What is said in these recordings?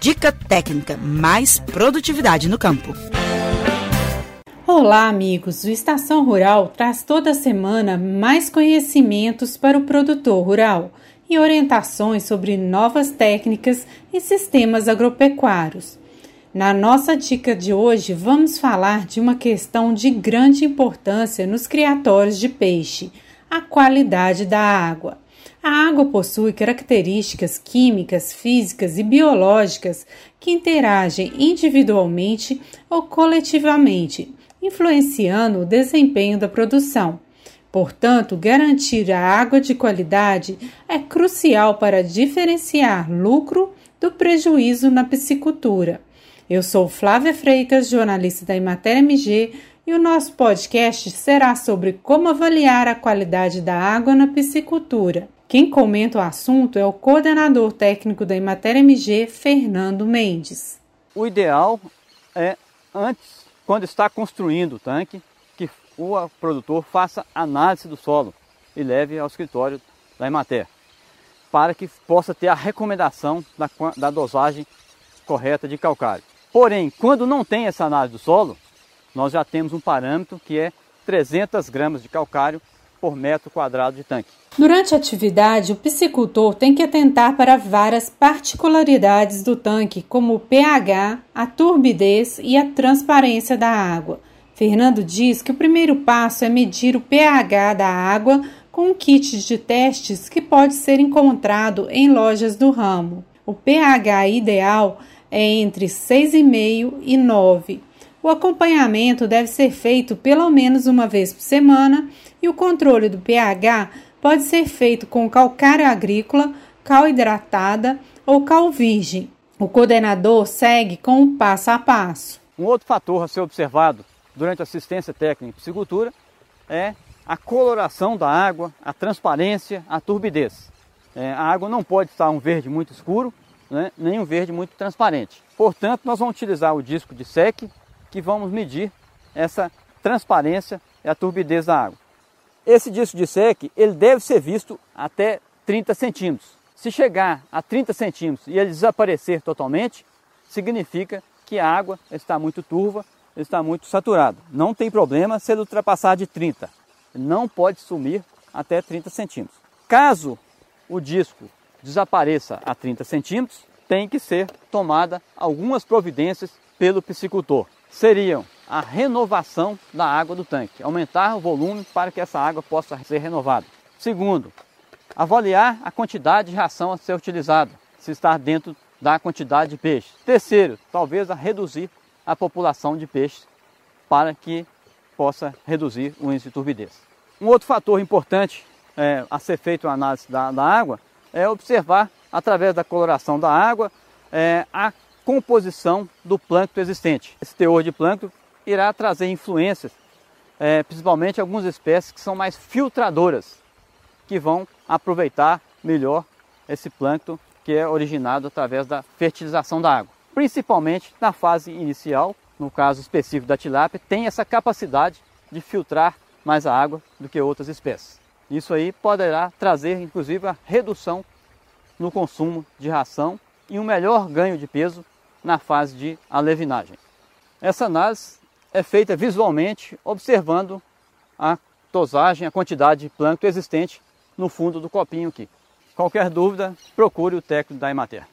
Dica técnica, mais produtividade no campo. Olá, amigos! O Estação Rural traz toda semana mais conhecimentos para o produtor rural e orientações sobre novas técnicas e sistemas agropecuários. Na nossa dica de hoje, vamos falar de uma questão de grande importância nos criatórios de peixe: a qualidade da água. A água possui características químicas, físicas e biológicas que interagem individualmente ou coletivamente, influenciando o desempenho da produção. Portanto, garantir a água de qualidade é crucial para diferenciar lucro do prejuízo na piscicultura. Eu sou Flávia Freitas, jornalista da Imater MG, e o nosso podcast será sobre como avaliar a qualidade da água na piscicultura. Quem comenta o assunto é o coordenador técnico da Imater MG, Fernando Mendes. O ideal é, antes, quando está construindo o tanque, o produtor faça análise do solo e leve ao escritório da Emater, para que possa ter a recomendação da, da dosagem correta de calcário. Porém, quando não tem essa análise do solo, nós já temos um parâmetro que é 300 gramas de calcário por metro quadrado de tanque. Durante a atividade, o piscicultor tem que atentar para várias particularidades do tanque, como o pH, a turbidez e a transparência da água. Fernando diz que o primeiro passo é medir o pH da água com um kit de testes que pode ser encontrado em lojas do ramo. O pH ideal é entre 6,5 e 9. O acompanhamento deve ser feito pelo menos uma vez por semana e o controle do pH pode ser feito com calcário agrícola, cal hidratada ou cal virgem. O coordenador segue com o passo a passo. Um outro fator a ser observado durante assistência técnica em piscicultura é a coloração da água, a transparência, a turbidez. É, a água não pode estar um verde muito escuro, né, nem um verde muito transparente. Portanto, nós vamos utilizar o disco de SEC que vamos medir essa transparência e a turbidez da água. Esse disco de SEC ele deve ser visto até 30 centímetros. Se chegar a 30 centímetros e ele desaparecer totalmente, significa que a água está muito turva está muito saturado. Não tem problema se ele ultrapassar de 30. Não pode sumir até 30 centímetros. Caso o disco desapareça a 30 centímetros, tem que ser tomada algumas providências pelo piscicultor. Seriam a renovação da água do tanque, aumentar o volume para que essa água possa ser renovada. Segundo, avaliar a quantidade de ração a ser utilizada, se está dentro da quantidade de peixe. Terceiro, talvez a reduzir a população de peixes para que possa reduzir o índice de turbidez. Um outro fator importante é, a ser feito a análise da, da, água é observar, através da coloração da água, é, a composição do plâncton existente. Esse teor de plâncton irá trazer influências, é, principalmente algumas espécies que são mais filtradoras, que vão aproveitar melhor esse plâncton que é originado através da fertilização da água principalmente na fase inicial, no caso específico da tilápia, tem essa capacidade de filtrar mais a água do que outras espécies. Isso aí poderá trazer, inclusive, a redução no consumo de ração e um melhor ganho de peso na fase de alevinagem. Essa análise é feita visualmente, observando a dosagem, a quantidade de plâncton existente no fundo do copinho aqui. Qualquer dúvida, procure o técnico da Emater.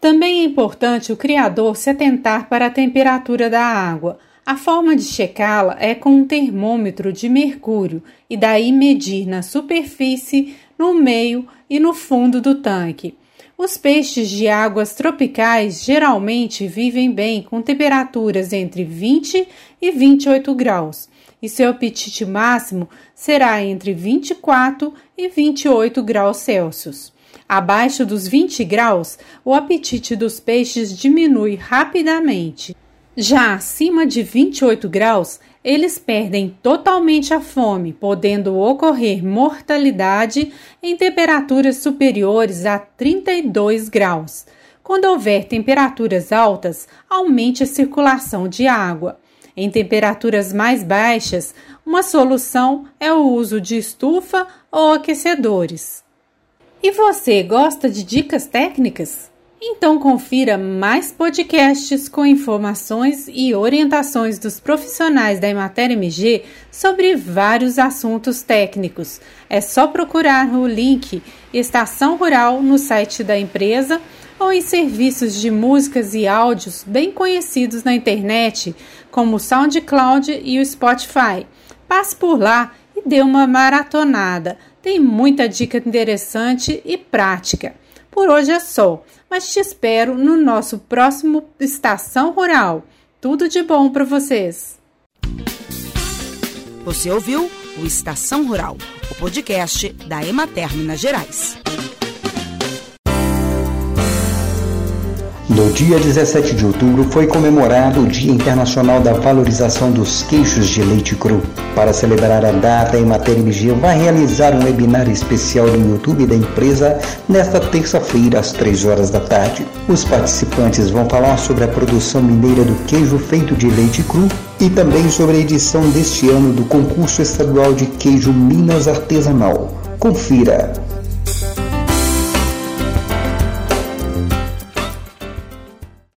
Também é importante o criador se atentar para a temperatura da água. A forma de checá-la é com um termômetro de mercúrio e daí medir na superfície, no meio e no fundo do tanque. Os peixes de águas tropicais geralmente vivem bem com temperaturas entre 20 e 28 graus, e seu apetite máximo será entre 24 e 28 graus Celsius. Abaixo dos 20 graus, o apetite dos peixes diminui rapidamente. Já acima de 28 graus, eles perdem totalmente a fome, podendo ocorrer mortalidade em temperaturas superiores a 32 graus. Quando houver temperaturas altas, aumente a circulação de água. Em temperaturas mais baixas, uma solução é o uso de estufa ou aquecedores. E você gosta de dicas técnicas? Então confira mais podcasts com informações e orientações dos profissionais da Emater MG sobre vários assuntos técnicos. É só procurar o link Estação Rural no site da empresa ou em serviços de músicas e áudios bem conhecidos na internet, como o SoundCloud e o Spotify. Passe por lá e dê uma maratonada. Tem muita dica interessante e prática. Por hoje é só, mas te espero no nosso próximo Estação Rural. Tudo de bom para vocês. Você ouviu o Estação Rural, o podcast da Emater Minas Gerais. No dia 17 de outubro foi comemorado o Dia Internacional da Valorização dos Queijos de Leite Cru. Para celebrar a data, a Emater MG vai realizar um webinar especial no YouTube da empresa nesta terça-feira, às 3 horas da tarde. Os participantes vão falar sobre a produção mineira do queijo feito de leite cru e também sobre a edição deste ano do concurso estadual de queijo Minas Artesanal. Confira!